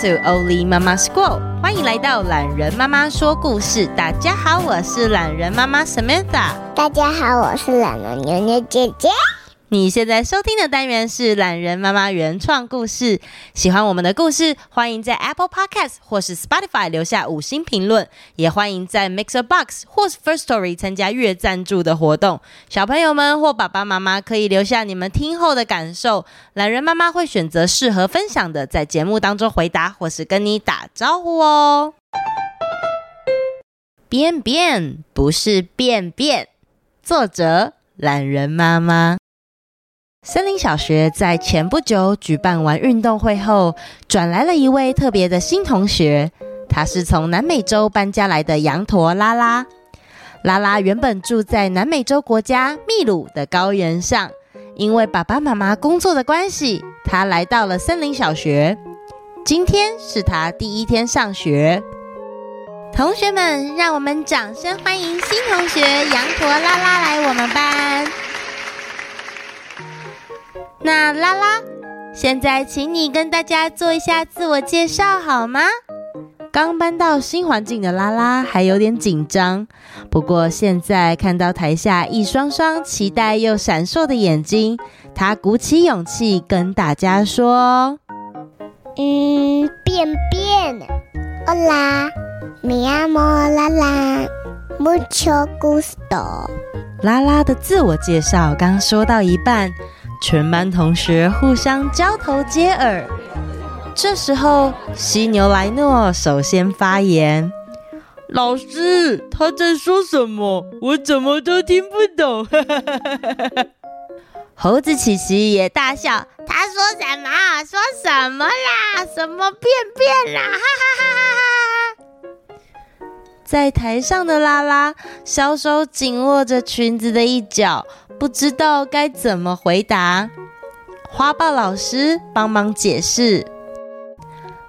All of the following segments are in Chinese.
Welcome to Oli Mama School，欢迎来到懒人妈妈说故事。大家好，我是懒人妈妈 Samantha。大家好，我是懒人妞妞姐姐。你现在收听的单元是懒人妈妈原创故事。喜欢我们的故事，欢迎在 Apple Podcast 或是 Spotify 留下五星评论，也欢迎在 Mixer Box 或是 First Story 参加月赞助的活动。小朋友们或爸爸妈妈可以留下你们听后的感受，懒人妈妈会选择适合分享的，在节目当中回答或是跟你打招呼哦。便便不是便便，作者懒人妈妈。森林小学在前不久举办完运动会后，转来了一位特别的新同学。他是从南美洲搬家来的羊驼拉拉。拉拉原本住在南美洲国家秘鲁的高原上，因为爸爸妈妈工作的关系，他来到了森林小学。今天是他第一天上学。同学们，让我们掌声欢迎新同学羊驼拉拉来我们班。那拉拉，现在请你跟大家做一下自我介绍好吗？刚搬到新环境的拉拉还有点紧张，不过现在看到台下一双双期待又闪烁的眼睛，她鼓起勇气跟大家说：“嗯，便便，Hola，me llamo Lala，mucho gusto。”拉拉的自我介绍刚说到一半。全班同学互相交头接耳。这时候，犀牛莱诺首先发言：“老师，他在说什么？我怎么都听不懂。”猴子琪琪也大笑：“他说什么？说什么啦？什么便便啦？”哈哈哈哈哈！在台上的拉拉，小手紧握着裙子的一角。不知道该怎么回答，花豹老师帮忙解释。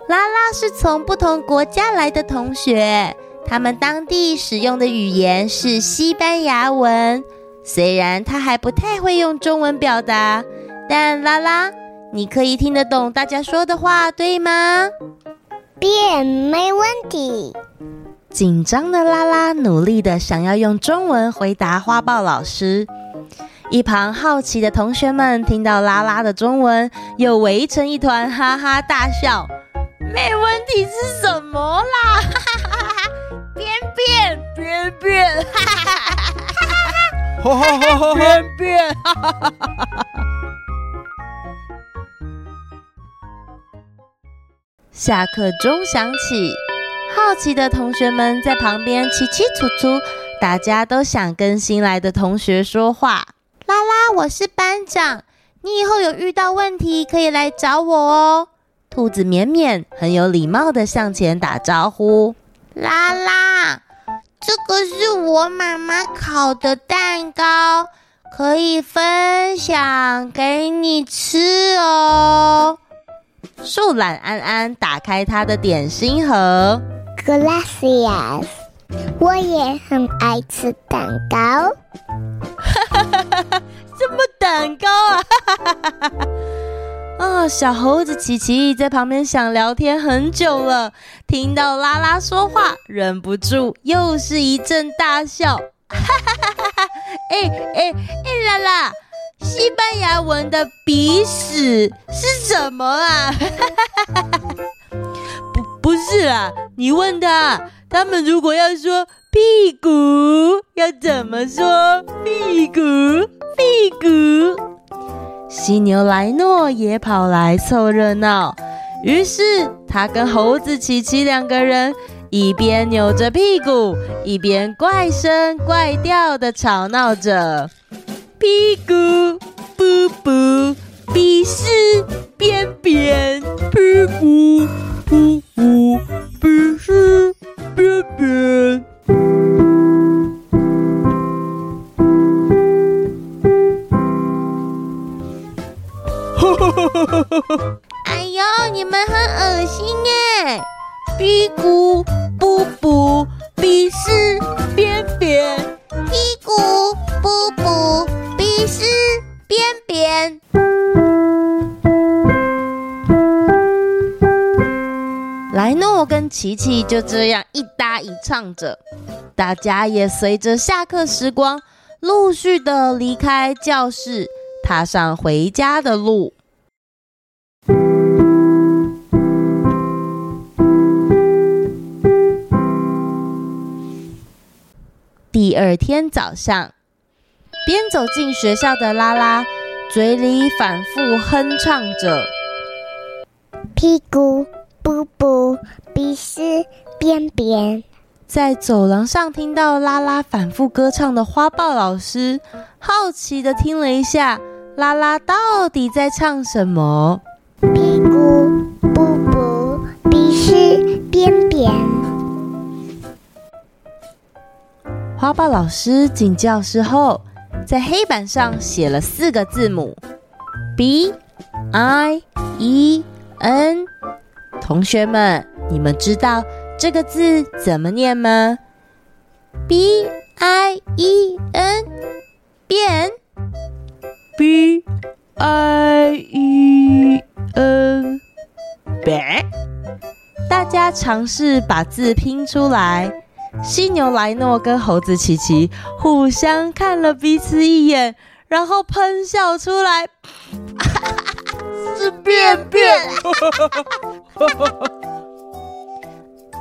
拉拉是从不同国家来的同学，他们当地使用的语言是西班牙文。虽然他还不太会用中文表达，但拉拉，你可以听得懂大家说的话，对吗？便，没问题。紧张的拉拉努力的想要用中文回答花豹老师。一旁好奇的同学们听到拉拉的中文，又围成一团，哈哈大笑。没问题是什么啦？哈哈哈哈！便便便便，哈哈哈哈哈！便便，哈哈哈哈！下课钟响起，好奇的同学们在旁边齐齐楚楚，大家都想跟新来的同学说话。拉拉，我是班长，你以后有遇到问题可以来找我哦。兔子绵绵很有礼貌地向前打招呼。拉拉，这个是我妈妈烤的蛋糕，可以分享给你吃哦。树懒安安打开他的点心盒。Gracias，我也很爱吃蛋糕。哈哈哈哈什么蛋糕啊？哈哈哈哈哈！啊，小猴子琪琪在旁边想聊天很久了，听到拉拉说话，忍不住又是一阵大笑。哈哈哈哈哈！哎哎哎，拉拉，西班牙文的鼻屎是什么啊？哈哈哈哈哈！不是啊，你问他，他们如果要说。屁股要怎么说？屁股，屁股。犀牛莱诺也跑来凑热闹，于是他跟猴子琪琪两个人一边扭着屁股，一边怪声怪调的吵闹着：屁股，噗噗，鼻屎，噗、鼻屎、便便。莱诺跟琪琪就这样一搭一唱着，大家也随着下课时光，陆续的离开教室，踏上回家的路。第二天早上，边走进学校的拉拉，嘴里反复哼唱着：“屁股。”布布，鼻屎便便。在走廊上听到拉拉反复歌唱的花豹老师，好奇的听了一下，拉拉到底在唱什么？屁股布布，鼻屎便便。花豹老师进教室后，在黑板上写了四个字母：B I E N。同学们，你们知道这个字怎么念吗？B I E N，变。B I E N，变。大家尝试把字拼出来。犀牛莱诺跟猴子琪琪互相看了彼此一眼，然后喷笑出来。是便便。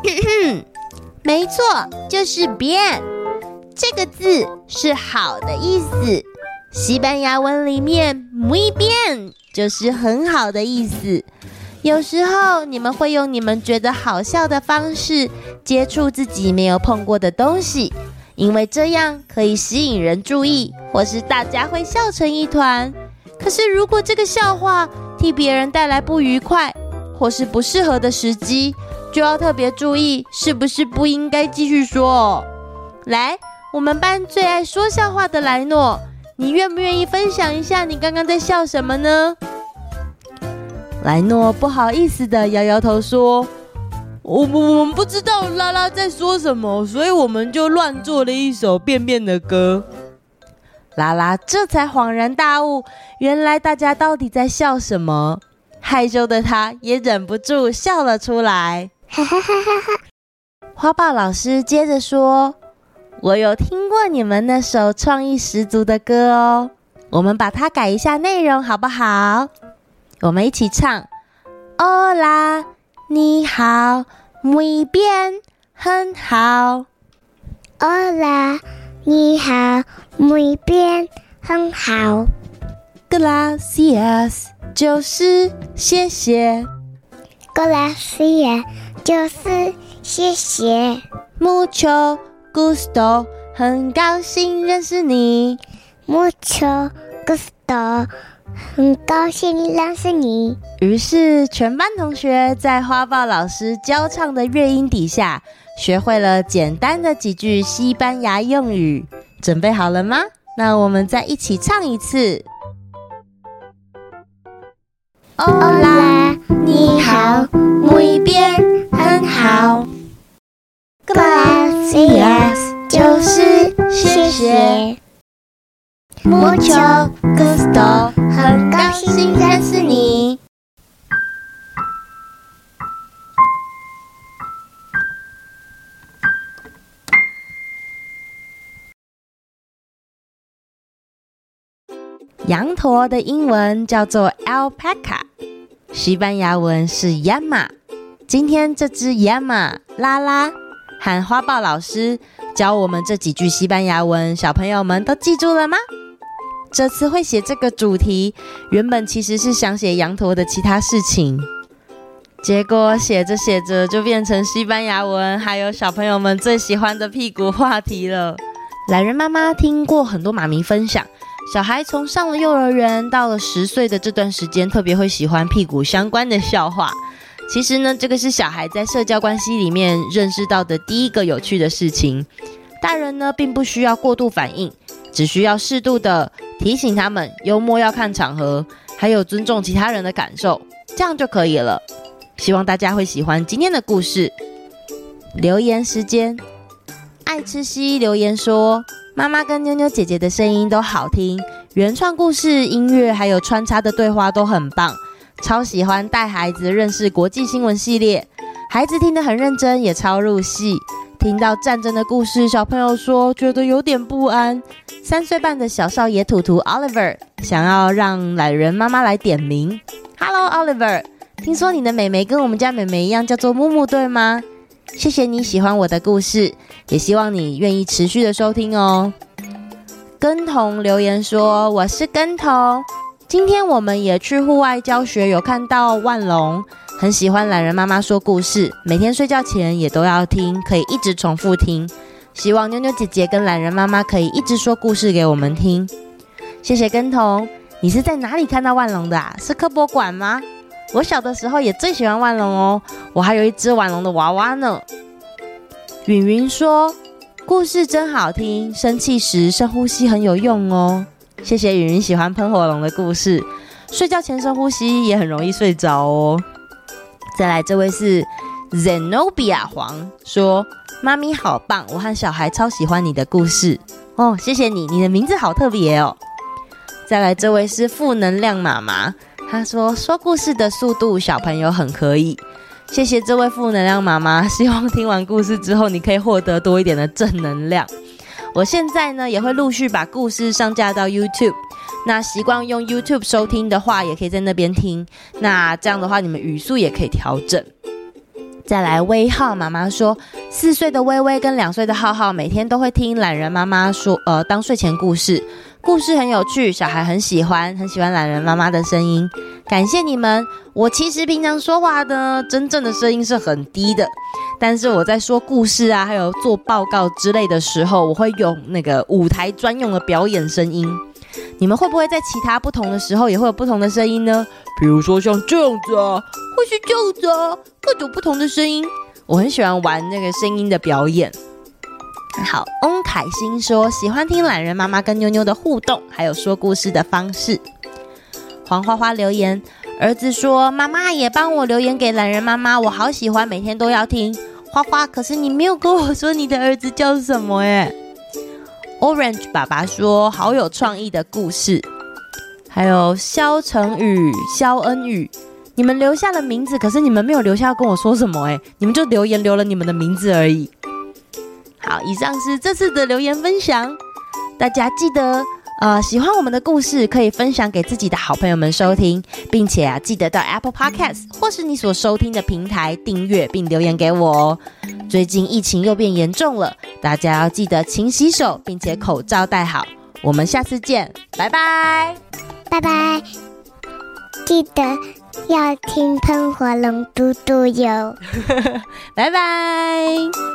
没错，就是便。这个字是好的意思。西班牙文里面 muy bien 就是很好的意思。有时候你们会用你们觉得好笑的方式接触自己没有碰过的东西，因为这样可以吸引人注意，或是大家会笑成一团。可是如果这个笑话替别人带来不愉快，或是不适合的时机，就要特别注意，是不是不应该继续说？来，我们班最爱说笑话的莱诺，你愿不愿意分享一下你刚刚在笑什么呢？莱诺不好意思的摇摇头说：“我们我们不知道拉拉在说什么，所以我们就乱做了一首便便的歌。”拉拉这才恍然大悟，原来大家到底在笑什么？害羞的他也忍不住笑了出来。哈哈哈哈哈！花豹老师接着说：“我有听过你们那首创意十足的歌哦，我们把它改一下内容好不好？”我们一起唱，Hola，你好，Muy bien，很好。Hola，你好，Muy bien，很好。Gracias，就是谢谢。Gracias，就是谢谢。Mucho gusto，很高兴认识你。Mucho gusto。很高兴认识你。于是，全班同学在花豹老师教唱的乐音底下，学会了简单的几句西班牙用语。准备好了吗？那我们再一起唱一次。Hola，你好，Muy bien，很好。Gracias，就是谢谢。Mucho gusto。很高兴认识你。羊驼的英文叫做 alpaca，西班牙文是 llama。今天这只 llama 拉拉和花豹老师教我们这几句西班牙文，小朋友们都记住了吗？这次会写这个主题，原本其实是想写羊驼的其他事情，结果写着写着就变成西班牙文，还有小朋友们最喜欢的屁股话题了。懒人妈妈听过很多妈咪分享，小孩从上了幼儿园到了十岁的这段时间，特别会喜欢屁股相关的笑话。其实呢，这个是小孩在社交关系里面认识到的第一个有趣的事情。大人呢，并不需要过度反应，只需要适度的。提醒他们幽默要看场合，还有尊重其他人的感受，这样就可以了。希望大家会喜欢今天的故事。留言时间，爱吃西留言说：“妈妈跟妞妞姐姐的声音都好听，原创故事、音乐还有穿插的对话都很棒，超喜欢带孩子认识国际新闻系列。孩子听得很认真，也超入戏。听到战争的故事，小朋友说觉得有点不安。三岁半的小少爷图图 Oliver 想要让懒人妈妈来点名。Hello Oliver，听说你的妹妹跟我们家妹妹一样，叫做木木，对吗？谢谢你喜欢我的故事，也希望你愿意持续的收听哦。根彤留言说：“我是根彤，今天我们也去户外教学，有看到万龙。”很喜欢懒人妈妈说故事，每天睡觉前也都要听，可以一直重复听。希望妞妞姐姐跟懒人妈妈可以一直说故事给我们听。谢谢根彤，你是在哪里看到万隆的啊？是科博馆吗？我小的时候也最喜欢万隆哦，我还有一只万龙的娃娃呢。允云说故事真好听，生气时深呼吸很有用哦。谢谢允云喜欢喷火龙的故事，睡觉前深呼吸也很容易睡着哦。再来，这位是 Zenobia 黄说：“妈咪好棒，我和小孩超喜欢你的故事哦，谢谢你，你的名字好特别哦。”再来，这位是负能量妈妈，她说：“说故事的速度，小朋友很可以。”谢谢这位负能量妈妈，希望听完故事之后，你可以获得多一点的正能量。我现在呢，也会陆续把故事上架到 YouTube。那习惯用 YouTube 收听的话，也可以在那边听。那这样的话，你们语速也可以调整。再来，威浩妈妈说，四岁的威威跟两岁的浩浩每天都会听懒人妈妈说，呃，当睡前故事，故事很有趣，小孩很喜欢，很喜欢懒人妈妈的声音。感谢你们。我其实平常说话呢，真正的声音是很低的，但是我在说故事啊，还有做报告之类的时候，我会用那个舞台专用的表演声音。你们会不会在其他不同的时候也会有不同的声音呢？比如说像这样子啊，或是这样子啊，各种不同的声音。我很喜欢玩那个声音的表演。好，翁凯欣说喜欢听懒人妈妈跟妞妞的互动，还有说故事的方式。黄花花留言，儿子说妈妈也帮我留言给懒人妈妈，我好喜欢，每天都要听。花花，可是你没有跟我说你的儿子叫什么耶？Orange 爸爸说：“好有创意的故事。”还有肖成宇、肖恩宇，你们留下了名字，可是你们没有留下要跟我说什么诶，你们就留言留了你们的名字而已。好，以上是这次的留言分享，大家记得。呃，喜欢我们的故事，可以分享给自己的好朋友们收听，并且啊，记得到 Apple Podcast 或是你所收听的平台订阅并留言给我哦。最近疫情又变严重了，大家要记得勤洗手，并且口罩戴好。我们下次见，拜拜，拜拜。记得要听喷火龙嘟嘟哟，拜拜。